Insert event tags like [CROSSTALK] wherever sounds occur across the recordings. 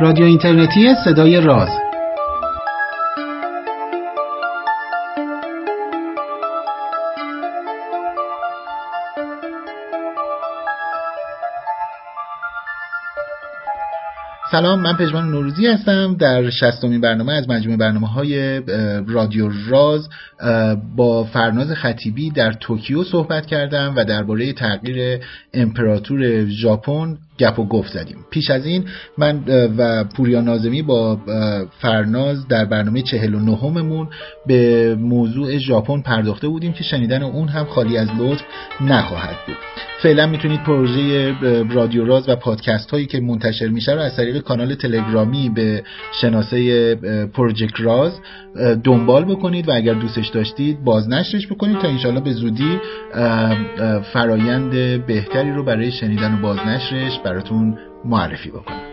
رادیو اینترنتی صدای راز. سلام من پژمان نوروزی هستم. در شستمین برنامه از مجموعه برنامه های رادیو راز با فرناز خطیبی در توکیو صحبت کردم و درباره تغییر امپراتور ژاپن گپ و گفت زدیم. پیش از این من و پوریا نازمی با فرناز در برنامه چهل و نهممون به موضوع ژاپن پرداخته بودیم که شنیدن اون هم خالی از لطف نخواهد بود. فعلا می‌تونید پروژه رادیو راز و پادکست هایی که منتشر میشه رو از طریق کانال تلگرامی به شناسه پروژکت راز دنبال بکنید و اگر دوستش داشتید بازنشرش بکنید تا انشالله به زودی فرایند بهتری رو برای شنیدن و بازنشرش براتون معرفی بکنم.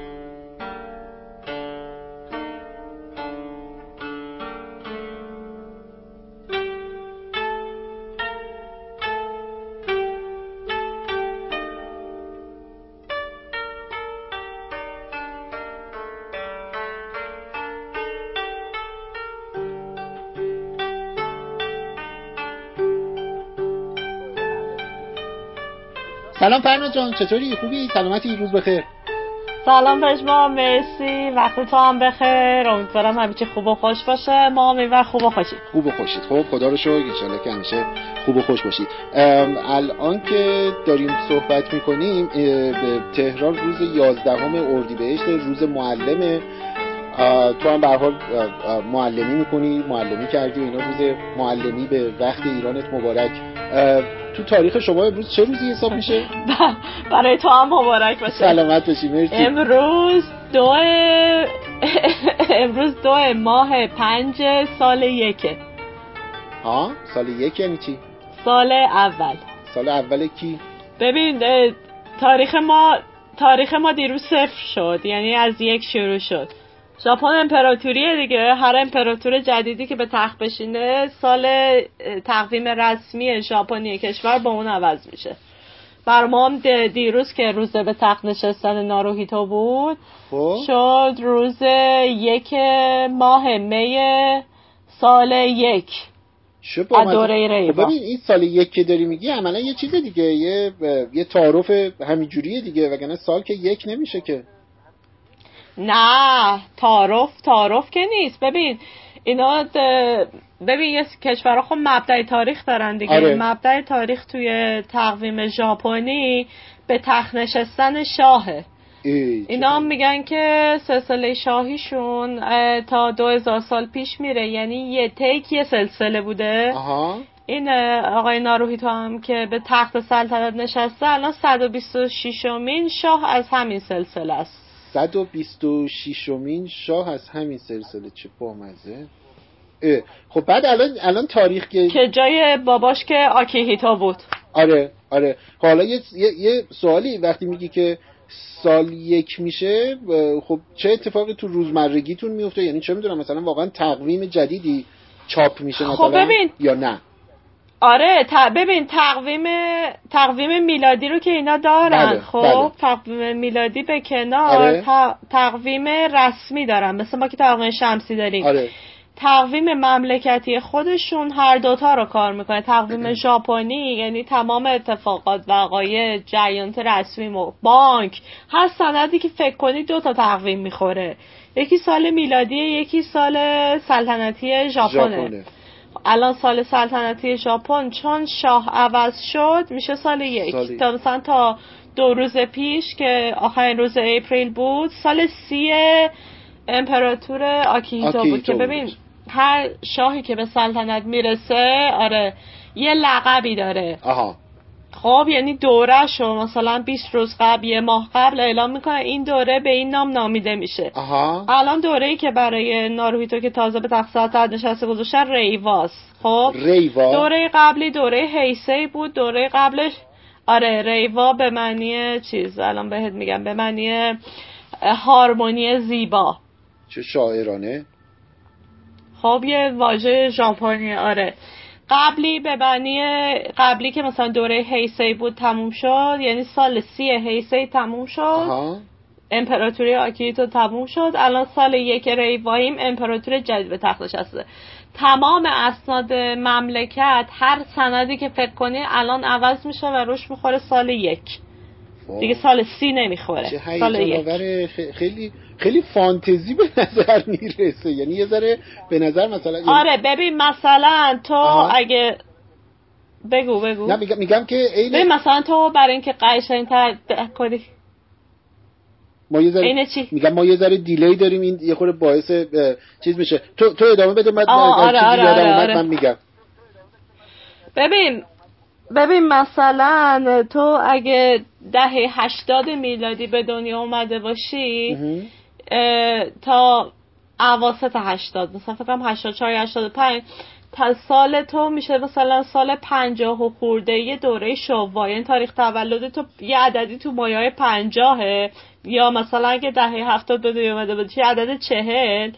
سلام فرنا جان چطوری؟ خوبی؟ سلامتی روز بخیر. سلام پشما مرسی. وقت تو هم بخیر. امیدوارم همیشه خوب و خوش باشه. ما و خوب و خوشید خوب و خوشید. خب خدا رو شکر. ان که همیشه خوب و خوش باشید. الان که داریم صحبت می‌کنیم به تهران روز 11 اردیبهشت روز معلمه تو هم به حال معلمی می‌کنی معلمی کردی و اینا. روز معلمی به وقت ایرانت مبارک. تو تاریخ شما امروز چه روزی حساب میشه؟ [LAUGHS] برای تو هم مبارک باشه سلامت باشی مرسی امروز دو [LAUGHS] امروز دو ماه پنج سال یکه ها سال یک یعنی چی؟ سال اول سال اول کی؟ ببین تاریخ ما تاریخ ما دیروز صفر شد یعنی از یک شروع شد ژاپن امپراتوریه دیگه. هر امپراتور جدیدی که به تخت بشینه سال تقویم رسمی ژاپنی کشور با اون عوض میشه. بر ما هم دیروز که روز به تخت نشستن ناروهیتو بود خب. شد روز یک ماه می سال یک. دوره ریوا خب ببین این سال یک که داری میگی عملا یه چیز دیگه یه یه تعارف همینجوریه دیگه وگرنه سال که یک نمیشه که. نه تعارف تعارف که نیست. ببین اینا ببین یه کشورها خب مبدع تاریخ دارن دیگه. آره. مبدع تاریخ توی تقویم ژاپنی به تخت نشستن شاهه. اینا هم میگن که سلسله شاهیشون تا دو هزار سال پیش میره. یعنی یه تیک یه سلسله بوده. آها. این آقای ناروهیتو هم که به تخت سلطنت نشسته الان 126 مین شاه از همین سلسله است. 126 مین شاه از همین سلسله چه بامزه. خب بعد الان الان تاریخ که که جای باباش که آکیهیتا بود. آره آره. خب حالا یه, یه،, سوالی وقتی میگی که سال یک میشه خب چه اتفاقی تو روزمرگیتون میفته؟ یعنی چه می‌دونم مثلا واقعا تقویم جدیدی چاپ میشه خب مثلا ببین. یا نه؟ آره ببین تقویم تقویم میلادی رو که اینا دارن. بله، خب بله. تقویم میلادی به کنار آره. تقویم رسمی دارن. مثل ما که تقویم شمسی داریم. آره. تقویم مملکتی خودشون هر دوتا رو کار می‌کنه. تقویم ژاپنی یعنی تمام اتفاقات وقایع جریانات رسمی و بانک. هر سندی که فکر کنی دو تا تقویم می‌خوره. یکی سال میلادی یکی سال سلطنتی ژاپنه. الان سال سلطنتی ژاپن چون شاه عوض شد میشه سال یک. تا مثلا تا دو روز پیش که آخرین روز اپریل بود سال سی امپراتور آکیهیتو بود که ببین هر شاهی که به سلطنت می‌رسه آره یه لقبی داره. آها. خب یعنی دوره شو. مثلا 20 روز قبل یه ماه قبل اعلام می‌کنه این دوره به این نام نامیده میشه. آها. الان دوره ای که برای ناروهیتو که تازه به سلطنت نشسته گذاشتن ریواس خب؟ ریوا دوره قبلی دوره هیسه بود. دوره قبلش آره ریوا به معنی چیز. الان بهت میگم به معنی هارمونی زیبا. چه شاعرانه. خب یه واژه ژاپنی آره. قبلی به بنی قبلی که مثلا دوره هیسی بود تموم شد یعنی سال سی هیسی تموم شد. امپراتوری آکیتو تموم شد. الان سال یک ریواییم امپراتوری جدید به تخت نشسته. تمام اسناد مملکت هر سندی که فکر کنی الان عوض میشه و روش می‌خوره سال یک. دیگه سال سی نمی‌خوره. سال یک. خیلی خیلی فانتزی به نظر می‌رسه. یعنی یه ذره به نظر مثلا آره ببین مثلا تو اگه بگو بگو. نه میگم, میگم که اینه مثلا تو برای اینکه قشنگتر کنی. ما یه ذره میگم ما یه ذره دیلی داریم. این یه خورده باعث چیز میشه. تو تو ادامه بده من آره آره آره, آره. من میگم. ببین ببین مثلا تو اگه دهه هشتاد میلادی به دنیا اومده باشی تا اواسط هشتاد مثلا فکرم هشتاد چار هشتاد پنج سال تو میشه مثلا سال پنجاه و خورده یه دوره شوا یعنی تاریخ تولد تو یه عددی تو مایه پنجاهه. یا مثلا اگه دهه هفتاد به دنیا اومده باشی عدد چهل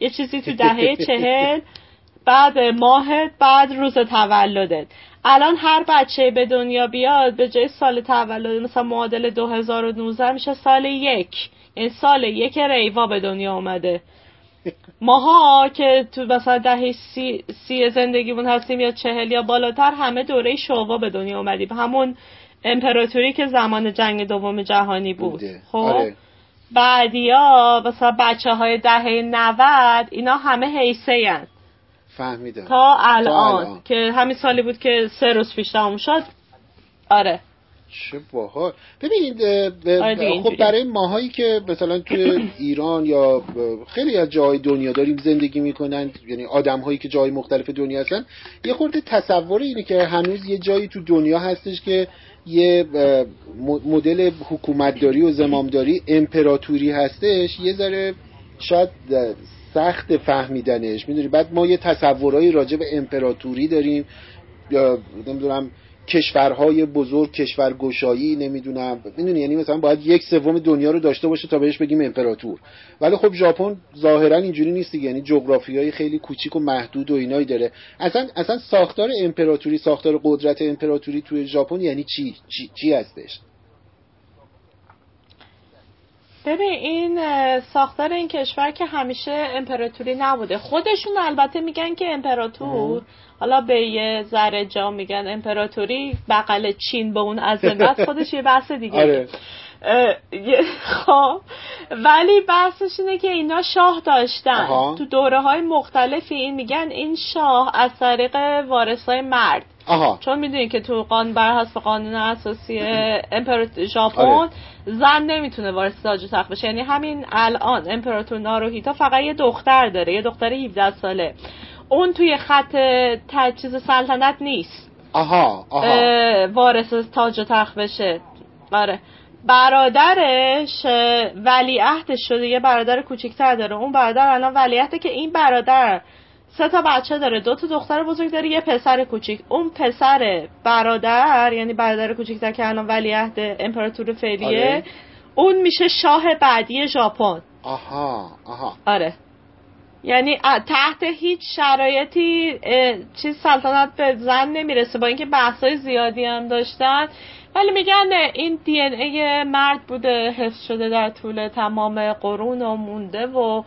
یه چیزی تو دهه چهل بعد ماهت بعد روز تولدت. الان هر بچه به دنیا بیاد به جای سال تولد مثلا معادل 2019 میشه سال یک. این یعنی سال یک ریوا به دنیا اومده. ماها که تو مثلا دهه سی, سی زندگیمون هستیم یا چهل یا بالاتر همه دوره شوا به دنیا اومدیم. همون امپراتوری که زمان جنگ دوم جهانی بود. خب؟ آره. بعدیا مثلا بچه های دهه 90 اینا همه حیثه هن. فهمیدم. تا الان. که همین سالی بود که سه روز پیش تموم شد. آره. چه باحال. ببینید آره خب برای ماهایی که مثلا توی ایران یا خیلی از جای دنیا داریم زندگی می‌کنن یعنی آدم هایی که جای مختلف دنیا هستن یه خورده تصور اینه که هنوز یه جایی تو دنیا هستش که یه مدل حکومتداری و زمامداری امپراتوری هستش. یه ذره شاید سخت فهمیدنش. می‌دونی؟ بعد ما یه تصورهایی راجع به امپراتوری داریم. یا نمی‌دونم کشورهای بزرگ کشورگشایی نمی‌دونم. می‌دونی؟ یعنی مثلا باید یک سوم دنیا رو داشته باشه تا بهش بگیم امپراتور. ولی خب ژاپن ظاهرا اینجوری نیست دیگه. یعنی جغرافیای خیلی کوچیک و محدود و اینایی داره. اصلا اصلا ساختار امپراتوری ساختار قدرت امپراتوری توی ژاپن یعنی چی؟ چی, چی هستش؟ ببین این ساختار این کشور که همیشه امپراتوری نبوده. خودشون البته میگن که امپراتور. حالا به یه ذره جا میگن امپراتوری بغل چین به اون عظمت خودش یه بحث دیگه. آره. [LAUGHS] خب. ولی بحثش اینه که اینا شاه داشتن. تو دوره های مختلفی این میگن این شاه از طریق وارثای مرد. آها. چون می‌دونی که تو قانون بر حسب قانون اساسی [CLEARS THROAT] امپراتور ژاپن آره. زن نمی‌تونه وارث تاج و تخت بشه. یعنی همین الان امپراتور ناروهیتا فقط یه دختر داره. یه دختر 17 ساله. اون توی خط تجهیز سلطنت نیست. آها آها. وارث تاج و تخت بشه. آره. برادرش ولیعهدش شده یه برادر کوچیکتر داره. اون برادر الان ولیعهده که این برادر سه تا بچه داره. دو تا دختر بزرگ داره یه پسر کوچیک. اون پسر برادر یعنی برادر کوچیکتر که الان ولیعهد امپراتور فعلیه آره. اون میشه شاه بعدی ژاپن. آها آها. آره. یعنی تحت هیچ شرایطی چیز سلطنت به زن نمی‌رسه. با اینکه بحثای زیادی هم داشتن ولی میگن این دی ای مرد بوده حفظ شده در طول تمام قرون و مونده و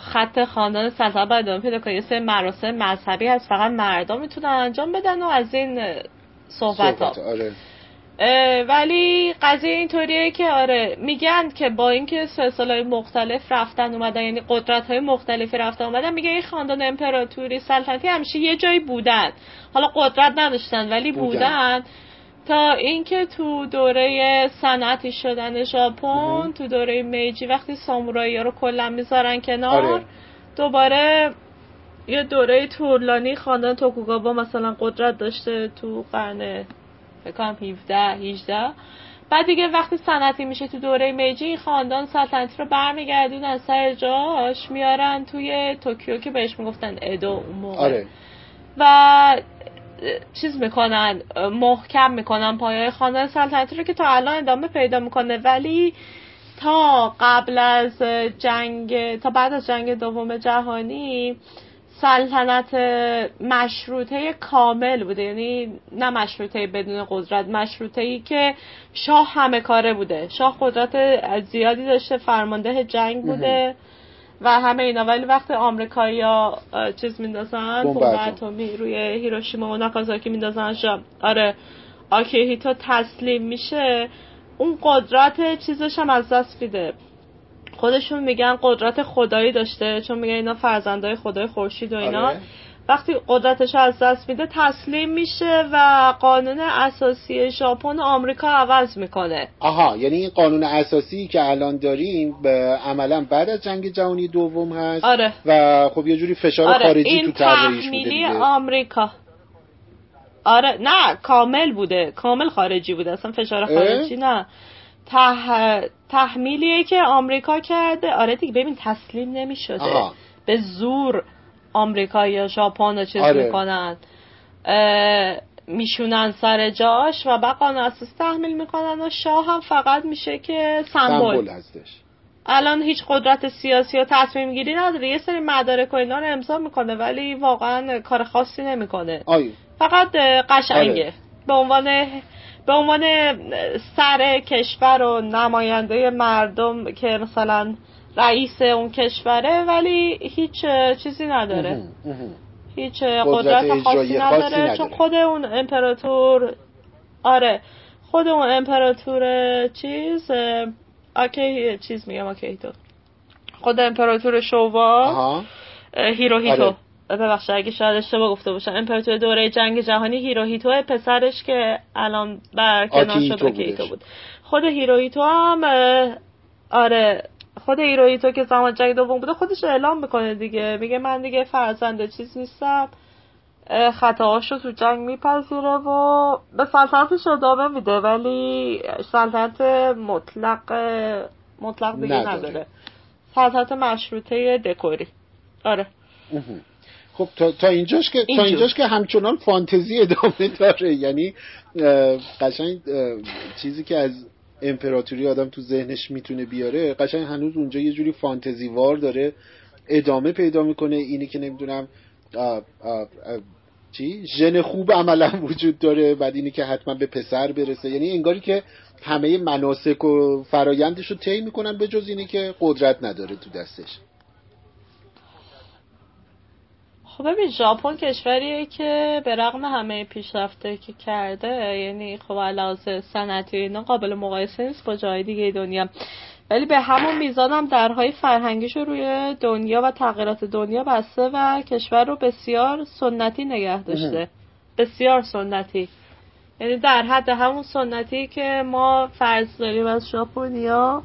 خط خاندان سلطنت باید ادامه پیدا کنه یه سه مراسم مذهبی هست فقط مردم می‌تونن انجام بدن و از این صحبت ها آره. ولی قضیه اینطوریه که آره میگن که با اینکه سلسله های مختلف رفتن اومدن یعنی قدرت های مختلفی رفتن اومدن میگه این خاندان امپراتوری سلطنتی همیشه یه جایی بودن حالا قدرت نداشتن ولی بودن, بودن. تا اینکه تو دوره صنعتی شدن ژاپن تو دوره میجی وقتی سامورایی رو کلا می‌ذارن کنار آره. دوباره یه دوره طولانی خاندان توکوگاوا مثلا قدرت داشته تو قرن فکرم 17 18 بعد دیگه وقتی صنعتی میشه تو دوره میجی خاندان سلطنتی رو برمیگردونن. سر جاش میارن توی توکیو که بهش می‌گفتن ادو اون موقع آره. و چیز می‌کنن محکم می‌کنن پایه خاندان سلطنتی رو که تا الان ادامه پیدا می‌کنه. ولی تا قبل از جنگ تا بعد از جنگ دوم جهانی سلطنت مشروطه کامل بوده. یعنی نه مشروطه بدون قدرت مشروطه ای که شاه همه کاره بوده. شاه قدرت زیادی داشته فرمانده جنگ بوده. و همه اینا. ولی وقتی آمریکایی‌ها چیز میندازن بمب اتمی روی هیروشیما و ناکازاکی میندازن آره. آکیهیتو تسلیم میشه. اون قدرت چیزش هم از دست میده. خودشون میگن قدرت خدایی داشته چون میگن اینا فرزندای خدای خورشید و اینا. آره. وقتی قدرتش از دست میده تسلیم میشه و قانون اساسی ژاپن آمریکا عوض می‌کنه. آها یعنی این قانون اساسی که الان داریم عملا بعد از جنگ جهانی دوم هست آره. و خب یه جوری فشار آره. خارجی تو طراحیش بوده آمریکا. آره نه کامل بوده کامل خارجی بوده اصلا فشار خارجی نه. ته... تحمیلیه که آمریکا کرده. آره دیگه ببین تسلیم نمی‌شده. به زور. آمریکا یا ژاپن چیز آره. می‌کنن. میشونن سر جاش و بعد قانون اساس تحمیل می‌کنن و شاه هم فقط میشه که سمبل. هستش. الان هیچ قدرت سیاسی و تصمیم گیری نداره. یه سری مدارک و اینا رو امضا می‌کنه ولی واقعا کار خاصی نمی‌کنه. فقط قشنگه. آره. به عنوان به عنوان سر کشور و نماینده مردم که مثلا رئیس اون کشوره ولی هیچ چیزی نداره. هیچ قدرت خاصی نداره. چون خود اون امپراتور آره خود اون امپراتور چیز آکی چیز میگم آکی تو خود امپراتور شووا هیروهیتو آره. ببخشید اگه شاید اشتباه گفته باشم. امپراتور دوره جنگ جهانی هیروهیتو پسرش که الان برکنار شد آکیهیتو بود. خود هیروهیتو هم آره خود هیروهیتو که زمان جنگ دوم بوده خودش اعلام می‌کنه دیگه. میگه من دیگه فرزند چیز نیستم. خطاهاشو تو جنگ میپذیره و به سلطنتش ادامه میده ولی سلطنت مطلق مطلق دیگه نداره. سلطنت مشروطه دکوری. آره. خب تا, تا اینجاش که تا اینجاش که همچنان فانتزی ادامه داره. یعنی قشنگ چیزی که از امپراتوری آدم تو ذهنش می‌تونه بیاره. قشنگ هنوز اونجا یه جوری فانتزی وار داره. ادامه پیدا می‌کنه. اینی که نمی‌دونم چی؟ ژن خوب عملا وجود داره. بعد اینی که حتما به پسر برسه. یعنی انگاری که همه مناسک و فرایندش رو طی می‌کنن به جز اینی که قدرت نداره تو دستش. خب ببین ژاپن کشوریه که به رغم همه پیشرفته که کرده یعنی خب علاوه صنعتی اینا قابل مقایسه نیست با جای دیگه دنیا. ولی به همون میزان هم درهای فرهنگیش رو روی دنیا و تغییرات دنیا بسته و کشور رو بسیار سنتی نگه داشته. بسیار سنتی. یعنی در حد همون سنتی که ما فرض داریم از ژاپنیا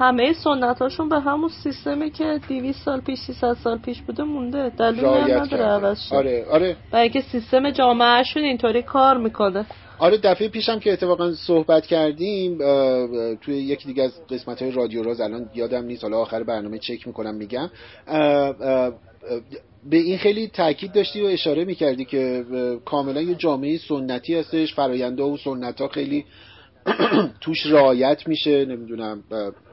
همه سنت هاشون به همون سیستمی که 200 سال پیش 300 سال پیش بوده مونده. دلیل نداره عوض آره آره. برای که سیستم جامعهشون اینطوری کار می‌کنه. آره دفعه پیشم که اتفاقا صحبت کردیم توی یکی دیگه از قسمت های رادیو راز الان یادم نیست. حالا آخر برنامه چک می‌کنم میگم. به این خیلی تاکید داشتی و اشاره می‌کردی که کاملا یه جامعه سنتی هستش. فراینده و سنت ها خیلی [CLEARS THROAT] توش رعایت میشه نمی‌دونم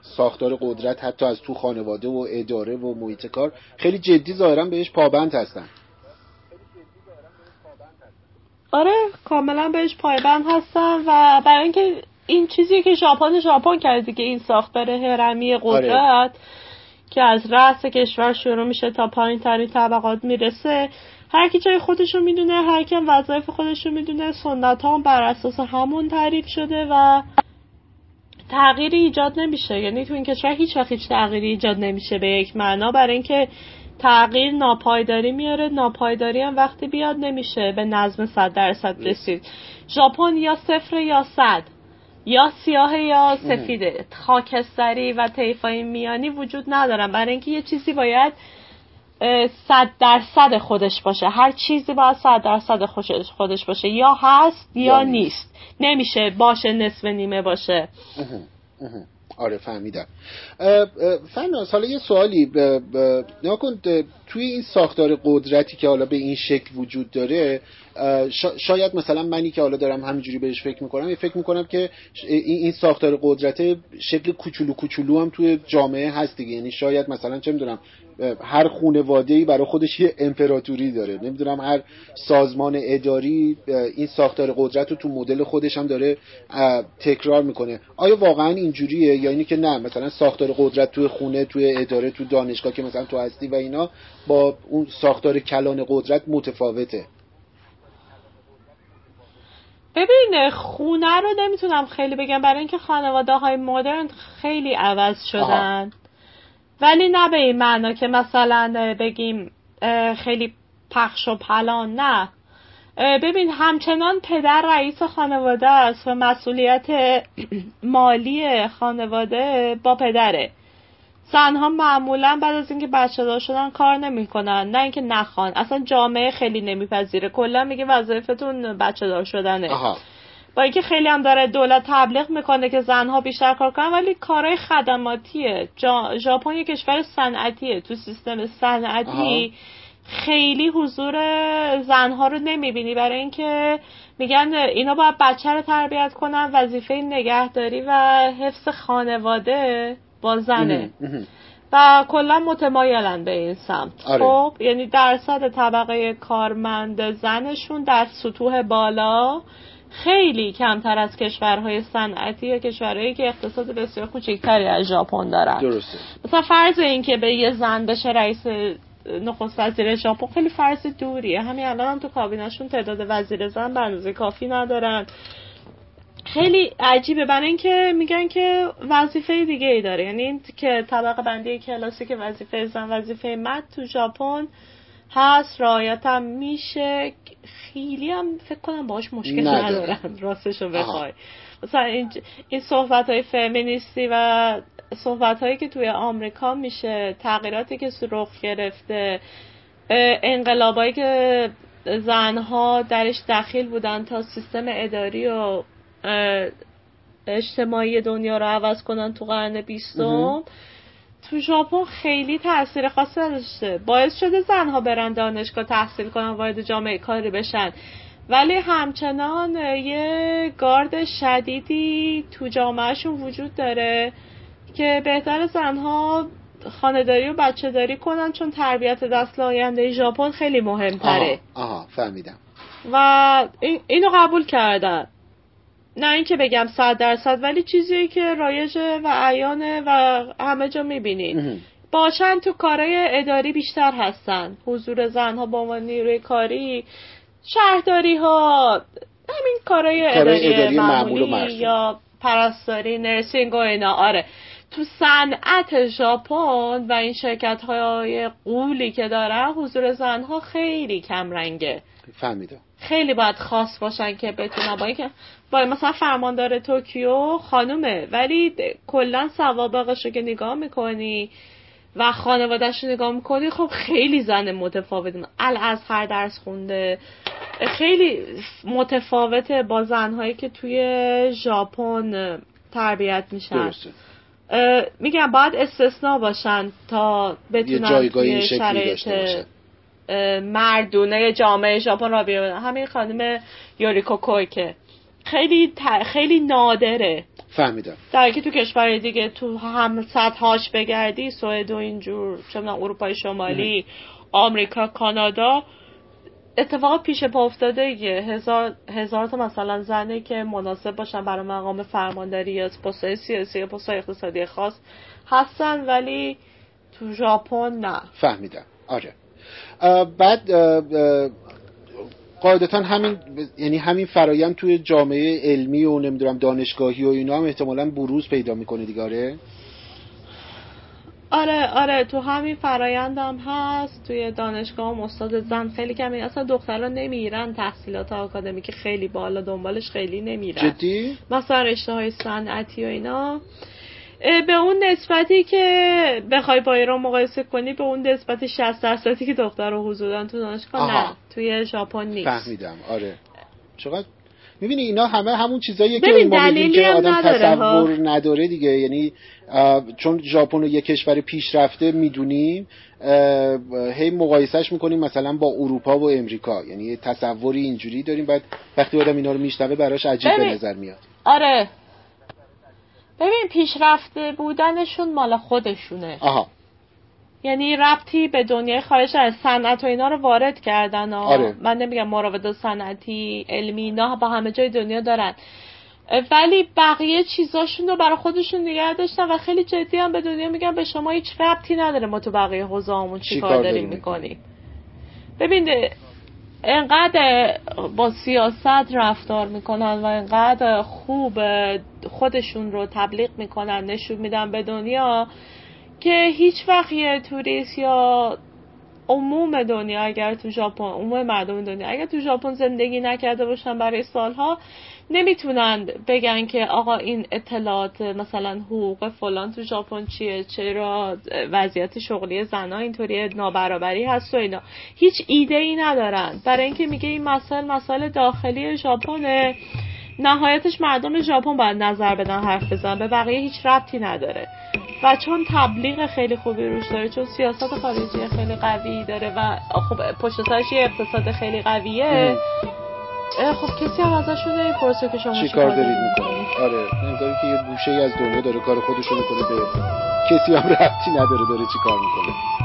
ساختار قدرت حتی از تو خانواده و اداره و محیط کار. خیلی جدی ظاهرا بهش پابند هستن. آره کاملا بهش پایبند هستن و برای اینکه این چیزی که ژاپن ژاپن کرده که این ساختار هرمی قدرت آره. که از رأس کشور شروع میشه تا پایین ترین طبقات می‌رسه. هر کی جای خودشو می‌دونه هر کی وظایف خودشو می‌دونه سنت ها بر اساس همون تعریف شده و تغییری ایجاد نمیشه. یعنی تو این کشور هیچ وقت هیچ تغییری ایجاد نمیشه به یک معنا. برای اینکه تغییر ناپایداری میاره ناپایداری هم وقتی بیاد نمیشه به نظم صد درصد رسید. ژاپن یا صفر یا صد یا سیاه یا سفیده. خاکستری و طیفای میانی وجود ندارن. برای اینکه یه چیزی باید صد درصد خودش باشه. هر چیزی باید صد درصد خودش باشه. یا هست یا, نیست. نمیشه باشه نصف نیمه باشه. آره فهمیدم. فناس حالا یه سوالی کن توی این ساختار قدرتی که حالا به این شکل وجود داره شاید مثلا منی که حالا دارم همینجوری بهش فکر می‌کنم فکر می‌کنم که این ساختار قدرت شکل کوچولو کوچولو هم توی جامعه هست دیگه. یعنی شاید مثلا چه می‌دونم هر خانواده ای برای خودش یه امپراتوری داره. نمی‌دونم هر سازمان اداری این ساختار قدرت رو تو مدل خودش هم داره تکرار می‌کنه. آیا واقعا اینجوریه؟ یا اینی که نه مثلا ساختار قدرت توی خونه توی اداره تو دانشگاه که مثلا تو هستی و اینا با اون ساختار کلان قدرت متفاوته. ببین خونه رو نمی‌تونم خیلی بگم. برای اینکه خانواده های مدرن خیلی عوض شدن. ولی نه به این معنا که مثلا بگیم خیلی پخش و پلان نه. ببین همچنان پدر رئیس خانواده است و مسئولیت [CLEARS THROAT] مالی خانواده با پدره. زنها معمولا بعد از اینکه بچه دار شدن کار نمی‌کنن. نه اینکه نخوان. اصلا جامعه خیلی نمیپذیره. کلا میگه وظیفتون بچه دار شدنه. با اینکه خیلی هم داره دولت تبلیغ می‌کنه که زنها بیشتر کار کنن ولی کارهای خدماتیه. ژاپن یه کشور صنعتیه. تو سیستم صنعتی خیلی حضور زنها رو نمی‌بینی. برای اینکه میگن اینا باید بچه رو تربیت کنن وظیفه نگهداری و حفظ خانواده. با زنه. و کلا متمایلن به این سمت. آره. خب یعنی درصد طبقه کارمند زنشون در سطوح بالا خیلی کمتر از کشورهای صنعتی یا کشورهایی که اقتصاد بسیار کوچکتری از ژاپن دارن. درسته. مثلا فرض این که به یه زن بشه رئیس نخست وزیر ژاپن خیلی فرض دوریه. همین الان هم تو کابینشون تعداد وزیر زن به اندازه کافی ندارن. خیلی عجیبه. برای اینکه میگن که وظیفه دیگه ای داره. یعنی این که طبقه بندی که وظیفه زن وظیفه مرد تو ژاپن هست. رعایت هم میشه. خیلی هم فکر کنم باش مشکل ندارن راستشو بخوای. مثلا این, این صحبت های فمینیستی و صحبت هایی که توی آمریکا میشه تغییراتی که رخ گرفته انقلابایی که زنها درش دخیل بودن تا سیستم اداری و اجتماعی دنیا رو عوض کنن تو قرن بیستم. تو ژاپن خیلی تاثیر خاصی نداشته. باعث شده زنها برن دانشگاه تحصیل کنن وارد جامعه کاری بشن. ولی همچنان یه گارد شدیدی تو جامعهشون وجود داره که بهتر زنها خانداری و بچه داری کنن چون تربیت دست آینده ژاپن خیلی مهمتره. آها, آها فهمیدم. و اینو قبول کردن. نه اینکه بگم صد درصد ولی چیزی که رایجه و عیانه و همه جا می‌بینین باشن تو کارهای اداری بیشتر هستن. حضور زنها با عنوان نیروی کاری شهرداری ها همین کارهای اداری, اداری معمولی یا پرستاری نرسینگ و اینا. آره. تو صنعت ژاپن و این شرکت های قولی که دارن حضور زنها خیلی کم رنگه فهمیدم. خیلی باید خاص باشن که بتونن با اینکه با مثلا فرماندار توکیو خانومه ولی کلا سوابقش رو که نگاه می‌کنی و خانوادهش رو نگاه می‌کنی خب خیلی زن متفاوت. از هر درس خونده. خیلی متفاوته با زنهایی که توی ژاپن تربیت میشن. میگم باید استثنا باشن تا بتونن توی شرایط مردونه جامعه ژاپن را بیارن همین خانم یوریکو کویکه. خیلی خیلی نادره. فهمیدم. در که تو کشور دیگه تو هم سطحاش بگردی سوئد و اینجور چه اروپای شمالی آمریکا کانادا اتفاق پیش پا افتاده یه. هزار, هزار تا مثلا زنه که مناسب باشن برای مقام فرمانداری یا پست سیاسی یا پست اقتصادی خاص هستن ولی تو ژاپن نه. فهمیدم. آره. بعد قاعدتا همین یعنی همین فرایند توی جامعه علمی و نمی‌دونم دانشگاهی و اینا هم احتمالا بروز پیدا می‌کنه دیگه آره؟ آره آره تو همین فرایندم هست توی دانشگاه هم استاد زن خیلی کمی اصلا دخترها نمیرن تحصیلات آکادمیک خیلی بالا دنبالش خیلی نمیرن. جدی؟ مثلا رشته های صنعتی و اینا. به اون نسبتی که بخوای با ایران مقایسه کنی به اون نسبت 60 درصدی که دختر رو حضور تو دانشگاه نه توی ژاپن نیست. فهمیدم. آره. چقدر؟ می‌بینی اینا همه همون چیزاییه که ما میگیم که آدم تصور نداره دیگه. یعنی چون ژاپن رو یه کشور پیشرفته می‌دونیم هی مقایسهش می‌کنیم مثلا با اروپا و امریکا. یعنی تصوری اینجوری داریم بعد وقتی آدم اینا رو میشنوه براش عجیب به نظر میاد. آره. ببین پیشرفته بودنشون مال خودشونه. آها. یعنی ربطی به دنیای خارج از صنعت و اینا رو وارد کردن آره. من نمیگم مراود صنعتی علمی اینا با همه جای دنیا دارن. ولی بقیه چیزاشون رو برای خودشون نگه داشتن و خیلی جدی هم به دنیا میگن به شما هیچ ربطی نداره ما تو بقیه حوزه همون چی کار داریم؟ می‌کنیم. ببین انقدر با سیاست رفتار می‌کنن و انقدر خوب خودشون رو تبلیغ می‌کنن نشون میدن به دنیا که هیچ وقت یه توریست یا عموم دنیا اگر تو ژاپن عموم مردم دنیا اگر تو ژاپن زندگی نکرده باشن برای سالها نمی‌تونن بگن که آقا این اطلاعات مثلا حقوق فلان تو ژاپن چیه چرا وضعیت شغلی زنها اینطوری نابرابری هست و اینا. هیچ ایده ای ندارن. برای اینکه میگه این مسائل مسائل داخلی ژاپن نهایتش مردم ژاپن باید نظر بدن حرف بزن به بقیه هیچ ربطی نداره. و چون تبلیغ خیلی خوبی روش داره چون سیاست خارجی خیلی قوی داره و خب پشت سرش یه اقتصاد خیلی قویه خب کسی هم ازشون نمی‌پرسه که شما چی کار دارید می‌کنید؟ آره انگاری که یه گوشه از دنیا داره کار خودشو می‌کنه به کسی هم ربطی نداره داره چی کار می‌کنه.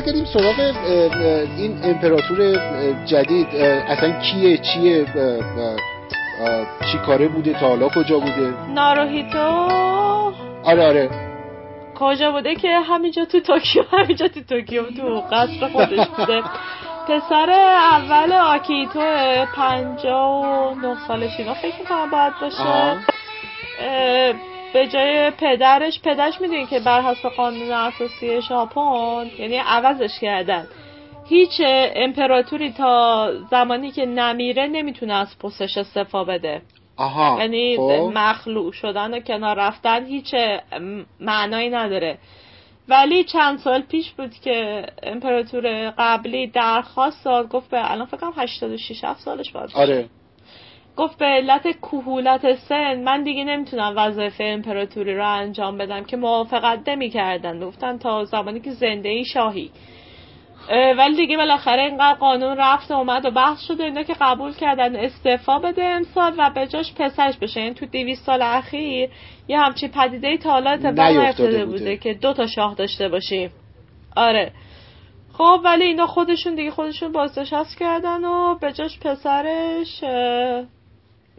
برگردیم سراغ این امپراتور جدید. اصلا کیه چیه چی کاره بوده تا حالا کجا بوده؟ ناروهیتو. آره آره. کجا بوده که همینجا تو توکیو همینجا تو توکیو تو قصر خودش بوده. پسر اول آکیهیتو پنجا و نه سالش اینا فکر می‌کنم باید باشه. به جای پدرش پدرش می‌دونی که بر حسب قانون اساسی ژاپن یعنی عوضش کردن. هیچ امپراتوری تا زمانی که نمیره نمی‌تونه از پستش استفا بده. آها یعنی خب. مخلوع شدن و کنار رفتن هیچ معنایی نداره. ولی چند سال پیش بود که امپراتور قبلی درخواست داد گفت به الان فکرم 86 سالش بود آره. گفت به علت کهولت سن من دیگه نمی‌تونم وظایف امپراتوری رو انجام بدم که موافقت نمی‌کردن. گفتن تا زمانی که زنده ای شاهی ولی دیگه بالاخره اینقدر قانون رفت و اومد و بحث شده اینا که قبول کردن استعفا بده امسال و به جاش پسرش بشه. این یعنی تو دیویست سال اخیر یه همچی پدیده ای تا حالا اتفاق بوده. که دو تا شاه داشته باشیم. آره. خب ولی اینا خودشون دیگه خودشون بازنشست کردن و به جاش پسرش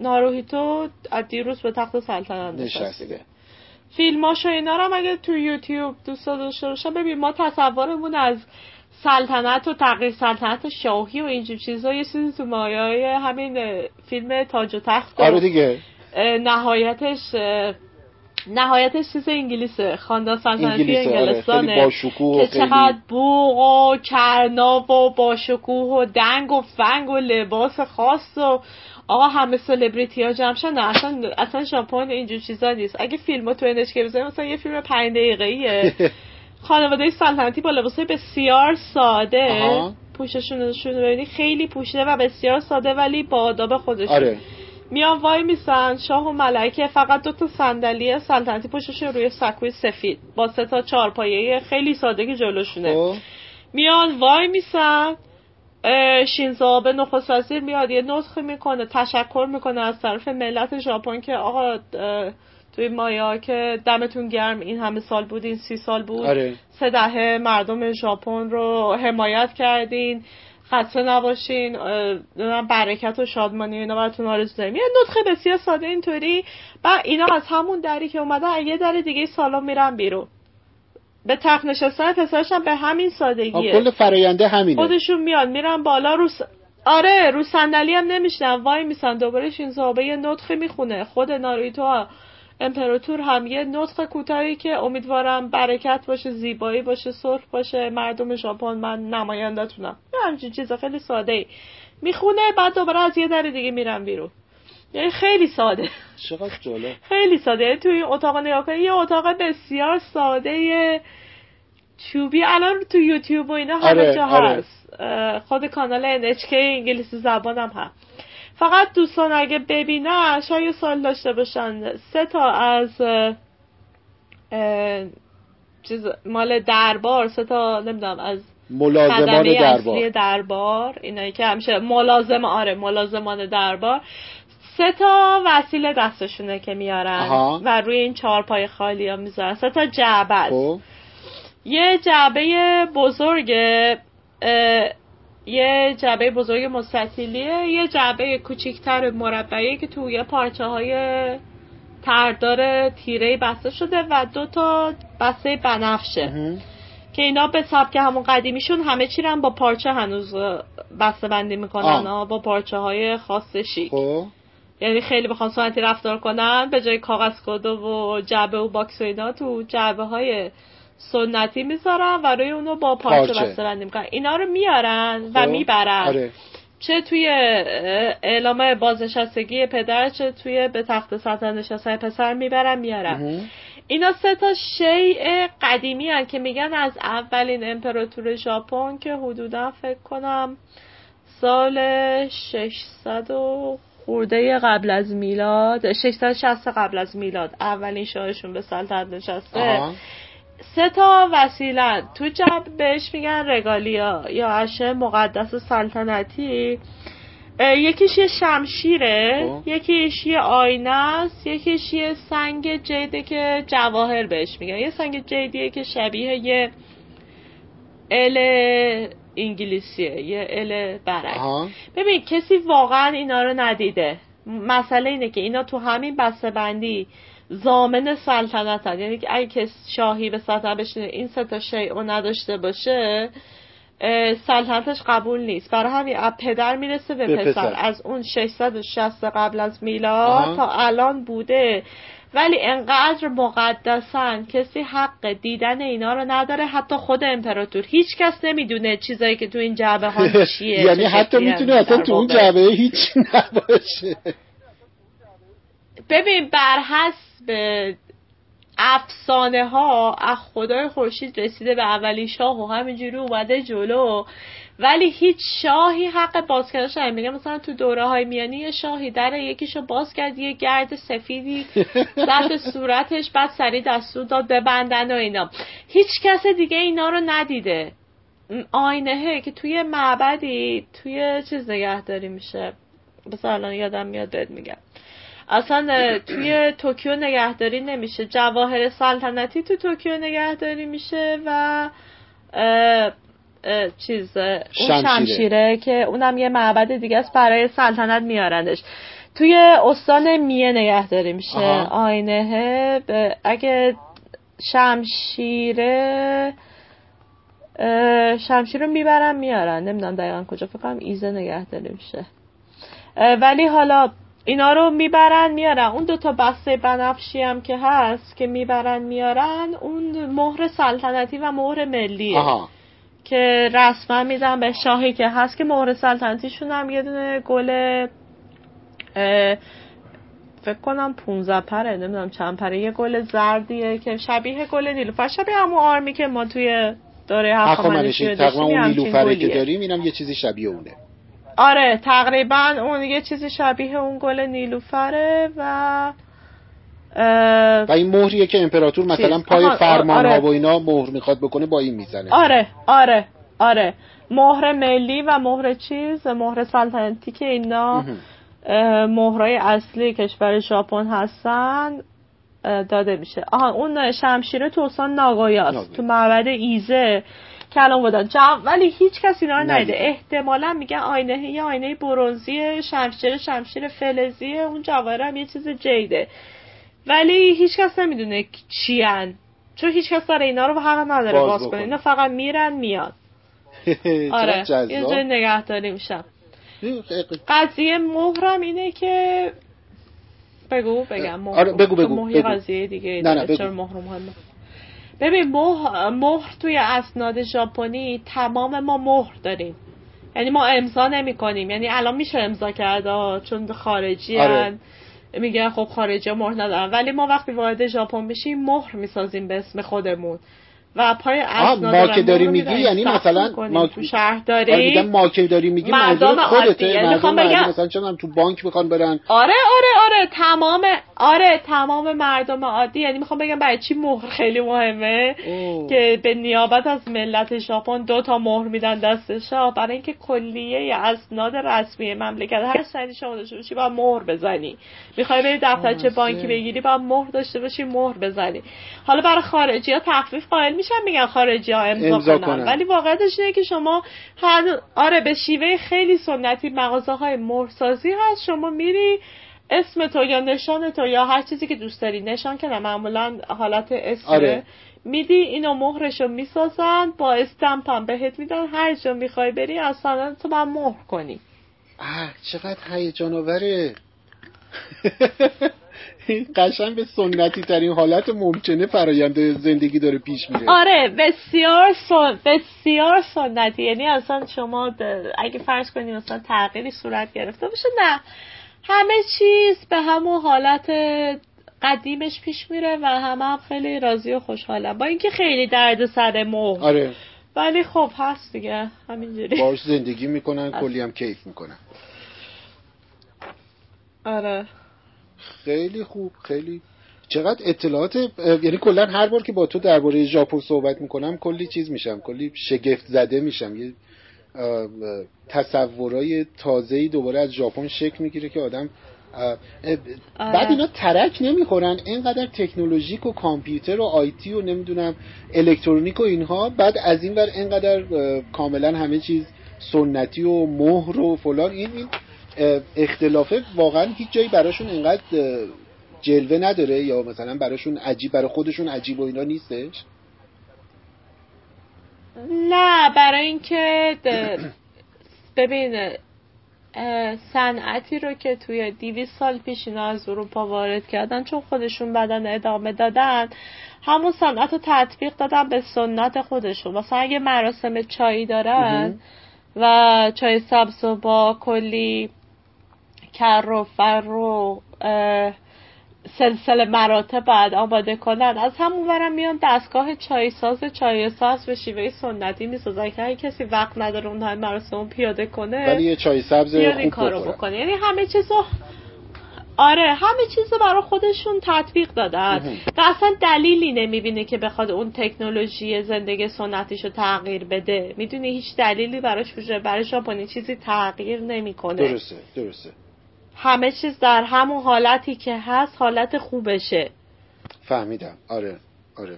ناروهیتو از دیروز به تخت سلطنت نشسته فیلماش و اینا رو اگه تو یوتیوب دوست داشته باشه ببین ما تصورمون از سلطنت و تغییر سلطنت و شاهی و اینجور چیزا یه چیزی تو مایه همین فیلم تاج و تخت آره دیگه. نهایتش نهایتش چیز انگلیسه خاندان سلطنتی آره، انگلستانه. که چقدر بوغ و کرناو و باشکوه و دنگ و فنگ و لباس خاص و آقا همه سلبریتی ها جمع نه اصلا اصلا ژاپن اینجور چیزا نیست. اگه فیلم تو که بزنیم مثلا یه فیلم 5 دقیقه ایه [LAUGHS] خانواده سلطنتی با لباسای بسیار ساده. پوششون رو ببینی خیلی پوشیده و بسیار ساده ولی با آداب خودشون. آره. میان وای میسن شاه و ملکه فقط دو تا صندلی سلطنتی پشتشون روی سکوی سفید. با سه تا چهارپایه خیلی ساده که جلوشونه. خب. میان وای میسن. شینزو به نخست وزیر میاد یه نطخ می‌کنه تشکر می‌کنه از طرف ملت ژاپن که آقا توی مایا که دمتون گرم این همه سال بود این سی سال بود. آره. سه دهه مردم ژاپن رو حمایت کردین خسته نباشین برکت و شادمانی اینا براتون آرزو داریم. یه نطخه بسیار ساده اینطوری. و اینا از همون دری که اومدن یه در دیگه سالن میرن بیرون. به تخت نشستن پسرش به همین سادگیه. کل فراینده همینه. خودشون میاد میرن بالا رو آره رو صندلی هم نمیشنن وای میسن دوباره شینزو یه نطخه می‌خونه. خود نارویتو امپراتور هم یه نطق کوتاهی که امیدوارم برکت باشه زیبایی باشه صلح باشه. مردم ژاپن من نمایندتونم یه همچین چیز خیلی ساده ای می‌خونه بعد دوباره از یه در دیگه میرم بیرون. یعنی خیلی ساده. چقدر جالب. خیلی ساده. یعنی توی این اتاق نگاه کنی یه اتاق بسیار ساده چوبی الان تو یوتیوب و اینا همه آره، جا آره. هست. خود کانال NHK انگلیسی زبانم هست. فقط دوستان اگه ببینن شاید سال داشته باشن. سه تا از چیز مال دربار سه تا نمی‌دونم از ملازمان دربار. دربار اینایی که همیشه ملازم آره ملازمان دربار. سه تا وسیله دستشونه که میارن و روی این چهار پای خالی ها می‌ذارن. سه تا جعبه خب. یه جعبه بزرگ یه جعبه بزرگ مستطیلیه یه جعبه کوچیکتر مربعی که توی پارچه های طرح‌دار تیره بسته شده و دو تا بسته بنفشه. که اینا به سبک همون قدیمیشون همه چی با پارچه هنوز بسته بندی می‌کنن با پارچه های خاص شیک خب. یعنی خیلی بخوان سنتی رفتار کنن به جای کاغذ کادو و جعبه و box و اینا تو جعبه های سنتی می‌ذارن و روی اونو با پارچه بسته بندی می‌کنن اینا رو میارن و خب، می‌برن. آره. چه توی اعلام بازنشستگی پدر چه توی به تخت سلطنت نشستن پسر می‌برن میارن. اینا سه تا شیء قدیمی هن که میگن از اولین امپراتور ژاپن که حدودا فکر کنم سال 600 و خورده قبل از میلاد 660 قبل از میلاد. اولین شاهشون به سلطنت نشسته. سه تا وسیله. تو جب بهش میگن رگالیا یا عشه مقدس سلطنتی. یکیش یه شمشیره خب. یکیش یه آینه است یکیش یه سنگ جیده که جواهر بهش میگن. یه سنگ جیدیه که شبیه یه ال انگلیسیه. یه ال برک ببین کسی واقعا اینا رو ندیده. مسئله اینه که اینا تو همین بسته بندی زامن سلطنت هست یعنی که اگه شاهی به سلطنت بشینه این سه تا نداشته باشه سلطنتش قبول نیست. برای همین از پدر می‌رسه به, پسر. از اون 660 قبل از میلاد تا الان بوده. ولی انقدر مقدسن کسی حق دیدن اینا رو نداره حتی خود امپراتور. هیچ کس نمی‌دونه چیزایی که تو این جعبه ها چیه یعنی حتی می‌تونه اصلا تو اون جعبه هیچ نباشه. ببین بر حسب افسانه ها از خدای خورشید رسیده به اولین شاه و همینجوری اومده جلو. ولی هیچ شاهی حق باز کردنش میگه مثلا تو دوره های میانی یه شاهی در یکیشو باز کرد یه گرد سفیدی [LAUGHS] بعد صورتش بعد سری دستور داد ببندن و اینا. هیچ کس دیگه اینا رو ندیده. آینه که توی معبدی توی چیز نگهداری میشه. بس الان یادم میاد بهت میگم. اصلا توی توکیو نگهداری نمیشه. جواهر سلطنتی تو توکیو نگهداری میشه و چیز اون شمشیره. که اونم یه معبد دیگه است برای سلطنت میارندش. توی استان میه نگهداری میشه آینه. اگه شمشیره شمشیر رو می‌برن میارن. نمی‌دونم دقیقا کجا فکرم ایزه نگهداری میشه ولی حالا اینا رو می‌برن میارن. اون دو تا بسته بنفشی هم که هست که می‌برن میارن اون مهر سلطنتی و مهر ملیه. آها. که رسما میدن به شاهی که هست که مهر سلطنتیشون هم یه دونه گل فکر کنم 15 پره نمی‌دونم چند پره. یه گل زردیه که شبیه گل نیلوفر. شبیه همون آرمی که ما توی دوره هفت تقریبا اون نیلوفره که داریم اینم یه چیزی شبیه اونه. آره تقریبا اون یه چیزی شبیه اون گل نیلوفره و و این مهریه که امپراتور مثلا پای فرمان ها آره. و اینا مهر می‌خواد بکنه با این می‌زنه. آره آره آره. مهر ملی و مهر چیز مهر سلطنتی که اینا مهرای اصلی کشور ژاپن هستن داده میشه. آها اون شمشیر توسان ناگایاست تو معبد ایزه. که الان بودن ولی هیچ کسی اینا رو نیده احتمالا میگن آینه یه آینه برونزی شمشیر شمشیر فلزیه اون جواهر هم یه چیز جیده. ولی هیچ کس نمی‌دونه چیان. چون هیچ کس داره اینا رو حق نداره باز, کنه. اینا فقط میرن میاد [LAUGHS] آره جای نگهداری میشم. قضیه مهرم اینه که بگو بگم مهر آره بگو بگو, مهر قضیه دیگه نه نه چرا مهر مهمه. ببین مهر, مهر توی اسناد ژاپنی تمام ما مهر داریم. یعنی ما امضا نمی کنیم یعنی الان میشه امضا کرد چون خارجی آره. میگن خب خارجی مهر ندارن. ولی ما وقتی وارد ژاپن بشیم مهر می‌سازیم به اسم خودمون. و پای اسناد ما که داری میگی یعنی مثلا ما تو شهر داری؟ آره ما که داری میگی منظور خودته یعنی مردم بگم... مثلا چون تو بانک می‌خوان برن. آره آره آره تمام آره تمام مردم عادی. یعنی می‌خوام بگم برای چی مهر خیلی مهمه؟ اوه. که به نیابت از ملت ژاپن دو تا مهر میدن دستش برای اینکه کلیه اسناد رسمی مملکت هر سنی شما داشته باشی با مهر بزنی. می‌خوای بری دفترچه بانکی بگیری با مهر داشته باشی مهر بزنی. حالا برای خارجی ها تخفیف قائل میشن میگن خارجی ها امضا, امضا کنن. ولی واقعیتش اینه که شما هر آره به شیوه خیلی سنتی مغازه های مرسازی هست. شما میری اسم تو یا نشان تو یا هر چیزی که دوست داری نشان که معمولا حالت اسم. آره. میدی اینو مهرشو می‌سازن با استمپ هم بهت میدن. هر جا می‌خوای بری اصلا تو با مهر کنی. آه چقدر هیجان آوره [LAUGHS] قشنگ به سنتی ترین حالت ممکنه فرایند زندگی داره پیش میره. آره بسیار سن... بسیار سنتی. یعنی اصلا شما اگه فرض کنید مثلا تغییری صورت گرفته باشه نه. همه چیز به همون حالت قدیمش پیش میره و همه هم خیلی راضی و خوشحالم با اینکه خیلی درد سر مو آره. ولی خب هست دیگه. همینجوری. باش زندگی می‌کنن کلی هم کیف می‌کنن. آره. خیلی خوب خیلی. چقدر اطلاعات یعنی کلا هر بار که با تو درباره ژاپن صحبت می‌کنم کلی چیز میشم کلی شگفت زده میشم. یه تصورای تازه‌ای دوباره از ژاپن شکل می‌گیره که آدم بعد اینا ترک نمی‌خورن. اینقدر تکنولوژیک و کامپیوتر و آیتی و نمی‌دونم الکترونیک و اینها بعد از این ور اینقدر کاملا همه چیز سنتی و مهر و فلان. این این اختلافه واقعا هیچ جایی براشون اینقدر جلوه نداره یا مثلا براشون عجیب برای خودشون عجیب و اینا نیستش؟ نه برای اینکه ببین صنعتی رو که توی دیویس سال پیش اینا از اروپا وارد کردن چون خودشون بدن ادامه دادن همون صنعت رو تطبیق دادن به سنت خودشون. مثلا اگه مراسم چایی دارن و چای سبز با کلی کر و فر و سلسله مراتب بعد آماده کنن. از همون برم میان دستگاه چای ساز چای ساز به شیوه سنتی می‌سازن که کسی وقت نداره اون های مراسم پیاده کنه ولی یه چای سبز خوب این کارو بکنه. یعنی همه چیزو آره همه چیز برای خودشون تطبیق دادن. و اصلا دلیلی نمی‌بینه که بخواد اون تکنولوژی زندگی سنتیشو تغییر بده. می‌دونی هیچ دلیلی براش وجود برای ژاپنی چیزی تغییر نمی‌کنه. درسته درسته. همه چیز در همون حالتی که هست حالت خوبشه. فهمیدم. آره آره.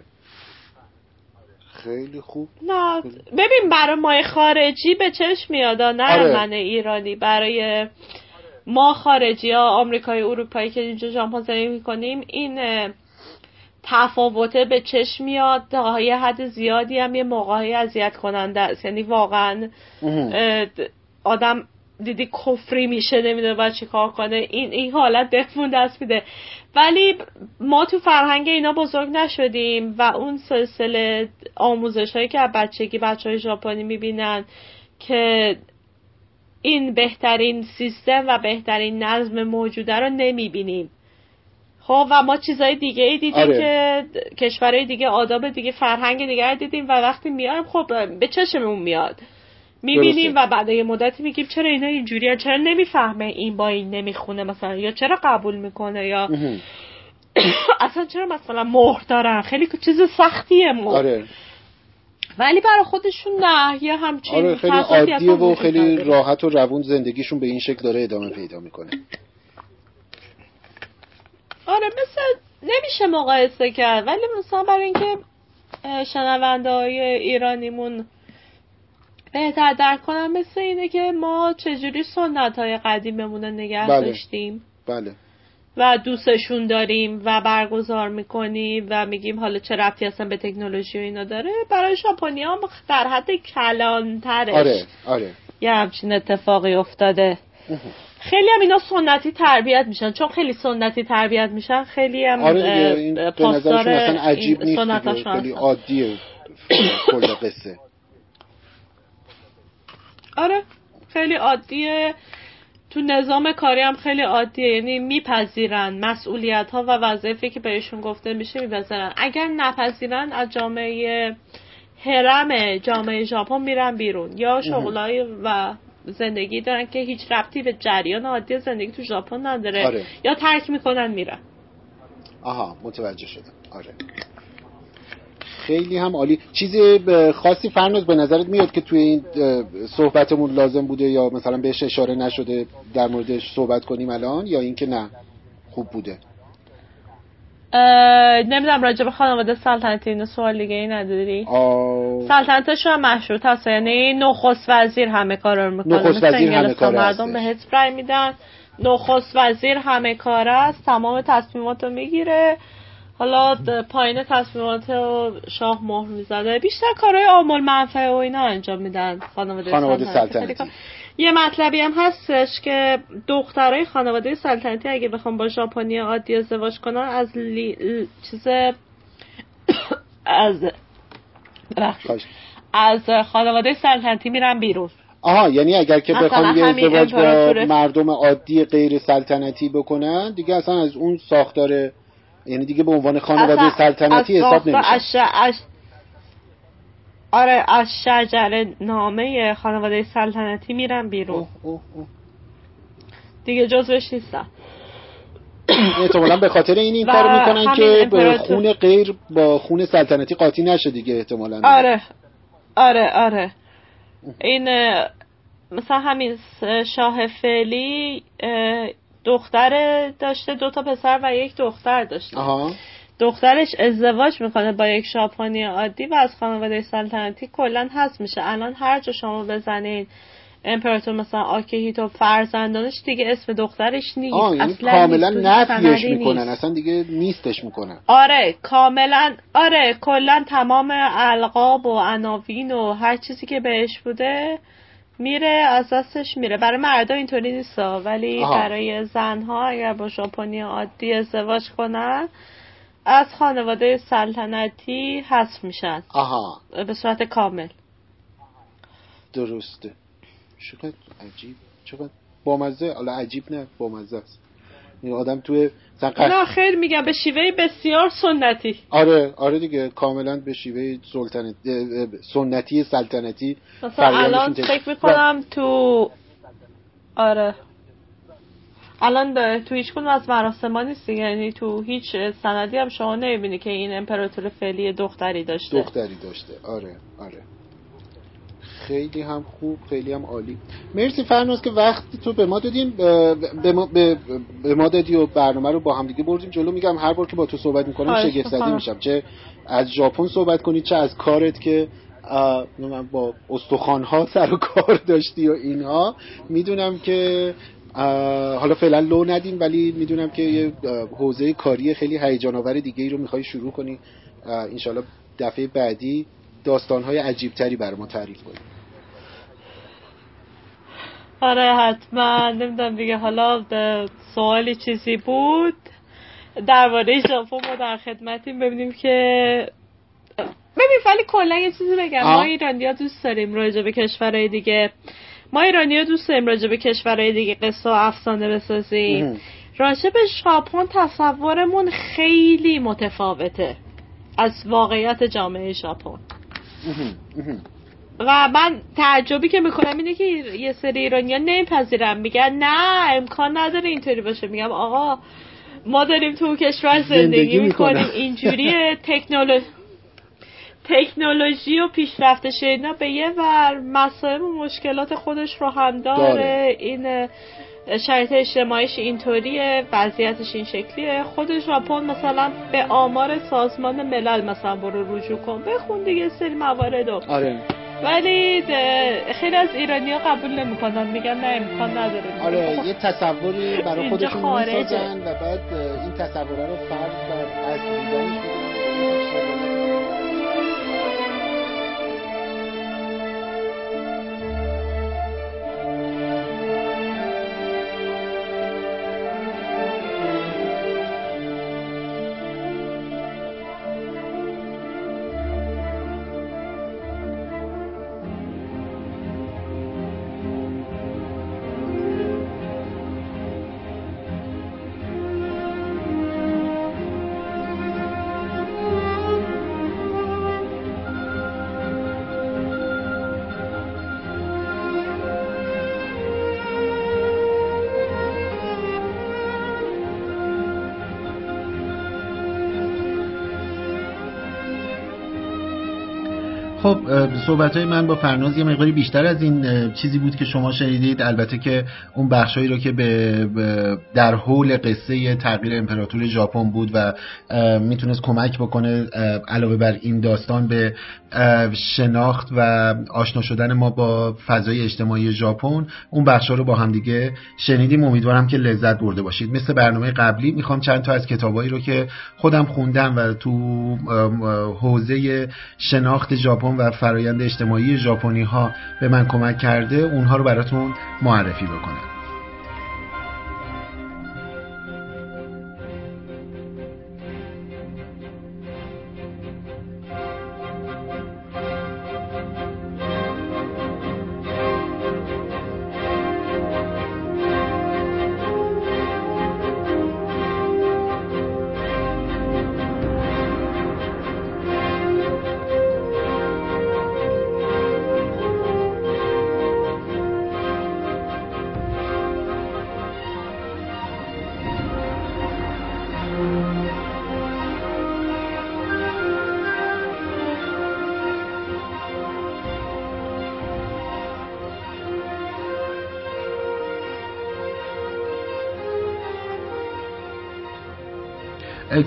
خیلی خوب. نه ببین برای ما خارجی به چشم میاد نه آره. من ایرانی. برای ما خارجی ها آمریکای اروپایی که اینجا ژاپن زندگی می‌کنیم این تفاوته به چشم میاد. تا یه حد زیادی هم یه موقعی اذیت کننده است. یعنی واقعا آدم دیدی کفری میشه نمی‌دونه باید چی کار کنه. این این حالت بهمون دست میده. ولی ما تو فرهنگ اینا بزرگ نشدیم و اون سلسله آموزش هایی که بچگی بچه های ژاپنی می‌بینن که این بهترین سیستم و بهترین نظم موجوده رو نمی‌بینیم. خب و ما چیزای دیگه ای دیدیم آره. که کشورهای دیگه آداب دیگه فرهنگ دیگه دیدیم و وقتی میایم خب به چشممون میاد. می‌بینیم و بعد یه مدتی میگیم چرا اینا اینجوری چرا نمی‌فهمه این با این نمی‌خونه مثلا؟ یا چرا قبول می‌کنه؟ یا [COUGHS] اصلا چرا مثلا مهر دارن؟ خیلی چیز سختیه مهر. آره. ولی برای خودشون نه. یه همچین آره خیلی عادیه و خیلی راحت و روون زندگیشون به این شکل داره ادامه پیدا می‌کنه. آره مثل نمیشه مقایسه کرد. ولی مثلا برای اینکه شنونده های ایرانیمون بهتر درک کنم مثل اینه که ما چجوری سنت های قدیممون نگه بله. داشتیم. بله. و دوستشون داریم و برگزار می‌کنیم و میگیم حالا چه رفتی اصلا به تکنولوژی و اینا داره. برای ژاپنی هم در حد کلانترش. آره آره. یه همچین اتفاقی افتاده. خیلی هم اینا سنتی تربیت میشن. چون خیلی سنتی تربیت میشن خیلی هم آره این به نظرشون اصلا عجیب نیست خیلی عادیه. کل قصه. آره خیلی عادیه. تو نظام کاری هم خیلی عادیه. یعنی میپذیرن مسئولیت ها و وظایفی که بهشون گفته میشه میپذیرن. اگر نپذیرن از جامعه هرم جامعه ژاپن میرن بیرون. یا شغلای و زندگی دارن که هیچ ربطی به جریان عادی زندگی تو ژاپن نداره. آره. یا ترک می‌کنن میرن. آها متوجه شدم. آره. خیلی هم عالی. چیزی خاصی فرنوز به نظرت میاد که توی این صحبتمون لازم بوده یا مثلا بهش اشاره نشده در موردش صحبت کنیم الان یا اینکه نه؟ خوب بوده. نمی‌دونم راجع به خانواده سلطنتی اینو سوال دیگه ای نداری؟ سلطنتش هم مشروط هست یعنی نخست وزیر همه کار رو می‌کنه. نخست وزیر همه کار مردم رای میدن. نخست وزیر همه کار است تمام تصمیمات رو می‌گیره. حالا پایین تصمیمات شاه مهر می‌زده. بیشتر کارهای آمول منفعه و اینا انجام میدن خانواده, خانواده سلطنتی, یه مطلبی هم هستش که دخترای خانواده سلطنتی اگه بخوام با ژاپنی عادی ازدواج کنن از لی... چیز از از خانواده سلطنتی میرن بیرون. آها یعنی اگر که بخوام یه ازدواج با مردم عادی غیر سلطنتی بکنن دیگه اصلا از اون ساختار یعنی دیگه به عنوان خانواده سلطنتی حساب نمیشه. آره از شجر نامه خانواده سلطنتی میرن بیرون. اوه اوه دیگه جزوش نیستن. احتمالا به خاطر این این کار می‌کنن که به خون غیر با خون سلطنتی قاطی نشه دیگه احتمالا. آره آره آره. این مثلا همین شاه فعلی دختر داشته دو تا پسر و یک دختر داشته. آها. دخترش ازدواج می‌کنه با یک ژاپنی عادی و از خانواده سلطنتی کلا هست میشه. الان هر جا شما بزنین امپراتور مثلا آکهیتو فرزندانش دیگه اسم دخترش نیست. آه یعنی اصلا کاملا نفیش می‌کنن. اصلا دیگه نیستش می‌کنن. آره کاملا آره کلا تمام القاب و عناوین و هر چیزی که بهش بوده میره از دستش میره. برای مردا اینطوری نیست ولی برای زنها اگر با ژاپنی عادی ازدواج کنن از خانواده سلطنتی حذف میشن. آها. به صورت کامل. درسته. چقدر عجیب. چقدر بامزه. حالا عجیب نه بامزه است. این آدم توی نه خیر میگم به شیوه بسیار سنتی. آره آره دیگه کاملا به شیوه سلطنت سنتی سلطنتی مثلا الان فکر می‌کنم تو آره. الان تو هیچ کنون از مراسم نیست یعنی تو هیچ سندی هم شما نمی‌بینی که این امپراتور فعلی دختری داشته. دختری داشته. آره آره. خیلی هم خوب خیلی هم عالی. مرسی فرناز که وقت تو به ما دادیم. به ما, به, ما دادی و برنامه رو با هم دیگه بردیم جلو. میگم هر بار که با تو صحبت می‌کنم شگفت زده میشم. چه از ژاپن صحبت کنی چه از کارت که با استخوان ها سر و کار داشتی و اینها. می‌دونم که حالا فعلا لو ندیم ولی می‌دونم که یه حوزه کاری خیلی هیجان آور دیگه ای رو می‌خوای شروع کنی. انشالله دفعه بعدی داستانهای عجیب تری برای ما تعریف کنی آره حتما. نمی‌دونم دیگه حالا سوالی چیزی بود. درباره ژاپن ما در خدمتیم. ببینیم که ببین ولی کلا یه چیزی بگم. ما ایرانی دوست داریم راجع به کشورهای دیگه. ما ایرانی دوست داریم راجع به کشورهای دیگه قصه و افسانه بسازیم. راجع به ژاپن تصورمون خیلی متفاوته از واقعیت جامعه ژاپن. و من تعجبی که می‌کنم اینه که یه سری ایرانی ها نمیپذیرم میگن نه امکان نداره اینطوری باشه. میگم آقا ما داریم تو کشور زندگی, می‌کنیم. اینجوری تکنولوژی تکنولوژی و پیشرفتش اینا به یه ور. مسائل و مشکلات خودش رو هم داره, این شرایط اجتماعیش اینطوریه وضعیتش این شکلیه. خود ژاپن مثلا به آمار سازمان ملل مثلا برو رجوع کن. بخون دیگه سری موارد آره. ولی خیلی از ایرانی ها قبول نمی‌کنن. میگن نه امکان نداره. آره خب، یه تصوری برای خودشون می‌سازن و بعد این تصوره رو فرض بر از خب صحبت های من با فرناز یه مقداری بیشتر از این چیزی بود که شما شنیدید. البته که اون بخشایی رو که به در حول قصه تغییر امپراتور ژاپن بود و می‌تونست کمک بکنه علاوه بر این داستان به شناخت و آشنا شدن ما با فضای اجتماعی ژاپن اون بخشا رو با هم دیگه شنیدیم. امیدوارم که لذت برده باشید. مثل برنامه قبلی می‌خوام چند تا از کتابایی رو که خودم خوندم و تو حوزه شناخت ژاپن و فرایند اجتماعی ژاپنی ها به من کمک کرده اونها رو براتون معرفی بکنم.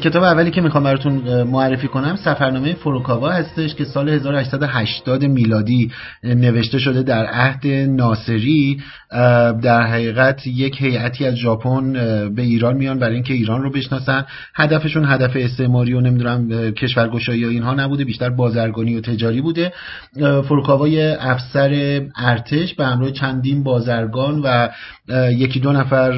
کتاب اولی که می‌خوام براتون معرفی کنم سفرنامه فروکاوا هستش که سال 1880 میلادی نوشته شده در عهد ناصری. در حقیقت یک هیئتی از ژاپن به ایران میان برای اینکه ایران رو بشناسن. هدفشون هدف استعماری و نمی‌دونم کشورگشایی و اینها نبوده بیشتر بازرگانی و تجاری بوده. فروکاوا افسر ارتش به همراه چندین بازرگان و یکی دو نفر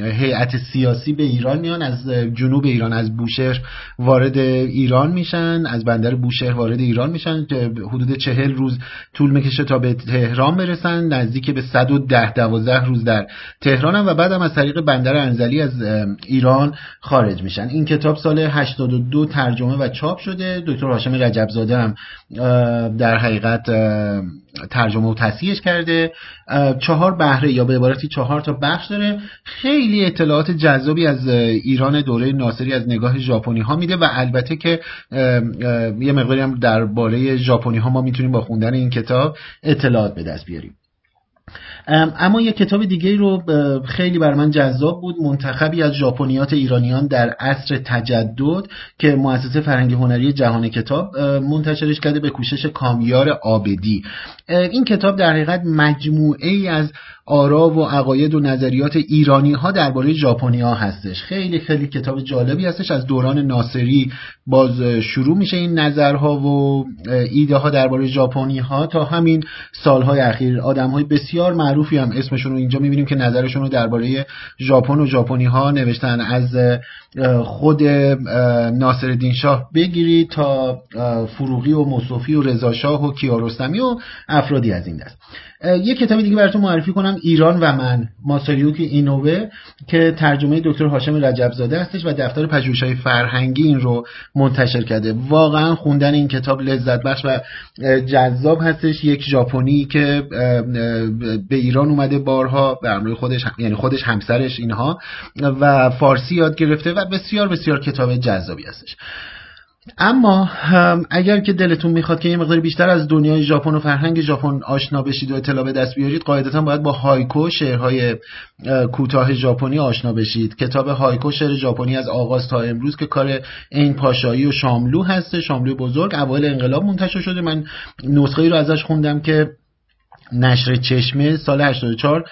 هیئت سیاسی به ایران میان. از جنوب ایران از بوشهر وارد ایران میشن از بندر بوشهر وارد ایران میشن حدود چهل روز طول می‌کشه تا به تهران برسن نزدیک به 110 12 روز در تهران هم و بعدم از طریق بندر انزلی از ایران خارج میشن. این کتاب سال 82 ترجمه و چاپ شده. دکتر هاشم رجبزاده هم در حقیقت ترجمه و تصحیحش کرده. چهار بهره یا به عبارتی چهار تا بخش داره. خیلی اطلاعات جذابی از ایران دوره ناصری از نگاه ژاپنی ها میده و البته که یه مقداری هم درباره ژاپنی ها ما می‌تونیم با خوندن این کتاب اطلاعات به دست بیاریم. اما یه کتاب دیگه رو خیلی بر من جذاب بود منتخبی از ژاپنیات ایرانیان در عصر تجدد که مؤسسه فرهنگ هنری جهان کتاب منتشرش کرده به کوشش کامیار آبدی. این کتاب در حقیقت مجموعه ای از آرا و عقاید و نظریات ایرانی ها درباره ژاپنی ها هستش. خیلی خیلی کتاب جالبی هستش. از دوران ناصری باز شروع میشه این نظرها و ایده ها درباره ژاپنی ها تا همین سالهای اخیر. آدم های بسیار معروف معروفی هم اسمشون رو اینجا می‌بینیم که نظرشون رو درباره ژاپن و ژاپنی ها نوشتن. از خود ناصر شاه بگیرید تا فروغی و مصوفی و رضا شاه و کیارستمی و افرادی از این دست. یه کتابی دیگه براتون معرفی کنم ایران و من ماساریوکی اینووه که ترجمه دکتر هاشم رجبزاده هستش و دفتر پژوهش‌های فرهنگی این رو منتشر کرده. واقعا خوندن این کتاب لذت بخش و جذاب هستش. یک ژاپنی که به ایران اومده بارها به همراه خودش یعنی خودش همسرش اینها و فارسی یاد گرفته و بسیار بسیار کتاب جذابی هستش. اما اگر که دلتون می‌خواد که یه مقدار بیشتر از دنیای ژاپن و فرهنگ ژاپن آشنا بشید و اطلاع به دست بیارید قاعدتا باید با هایکو شعرهای کوتاه ژاپنی آشنا بشید. کتاب هایکو شعر ژاپنی از آغاز تا امروز که کار این پاشایی و شاملو هسته. شاملو بزرگ اوایل انقلاب منتشر شده. من نسخه ای رو ازش خوندم که نشر چشمه سال 84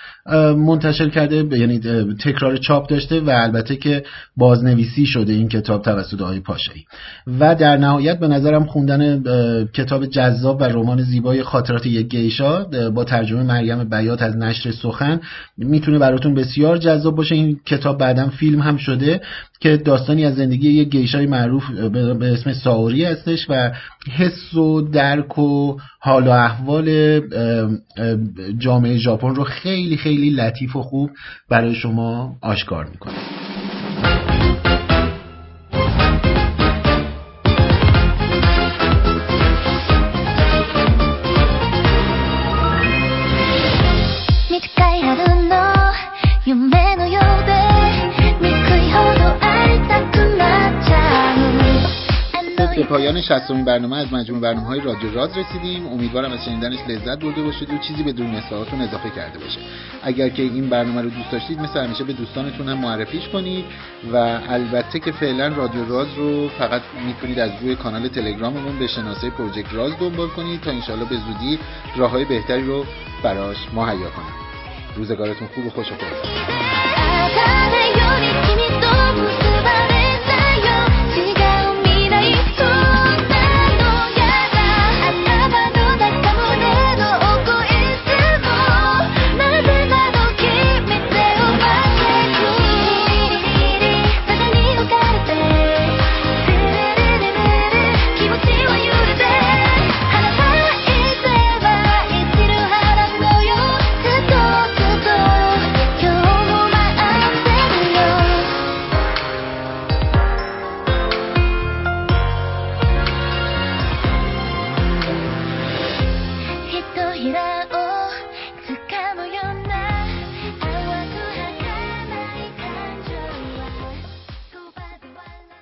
منتشر کرده یعنی تکرار چاپ داشته و البته که بازنویسی شده این کتاب توسط آقای پاشایی. و در نهایت به نظرم خوندن کتاب جذاب و رمان زیبای خاطرات یک گیشا با ترجمه مریم بیات از نشر سخن می‌تونه براتون بسیار جذاب باشه. این کتاب بعدا فیلم هم شده. که داستانی از زندگی یک گیشای معروف به اسم ساوری هستش و حس و درک و حال و احوال جامعه ژاپن رو خیلی خیلی لطیف و خوب برای شما آشکار می‌کنه. پایان شستمین برنامه از مجموع برنامه های رادیو راز رسیدیم. امیدوارم از شنیدنش لذت برده باشید و چیزی به دونستهاتون اضافه کرده باشه. اگر که این برنامه رو دوست داشتید مثل همیشه به دوستانتون هم معرفیش کنید و البته که فعلا رادیو راز رو فقط می‌تونید از روی کانال تلگراممون به شناسه پروژکت راز دنبال کنید تا انشالله به زودی راه های بهتری رو براش مهیا کنیم روزگارتون خوب و خوش و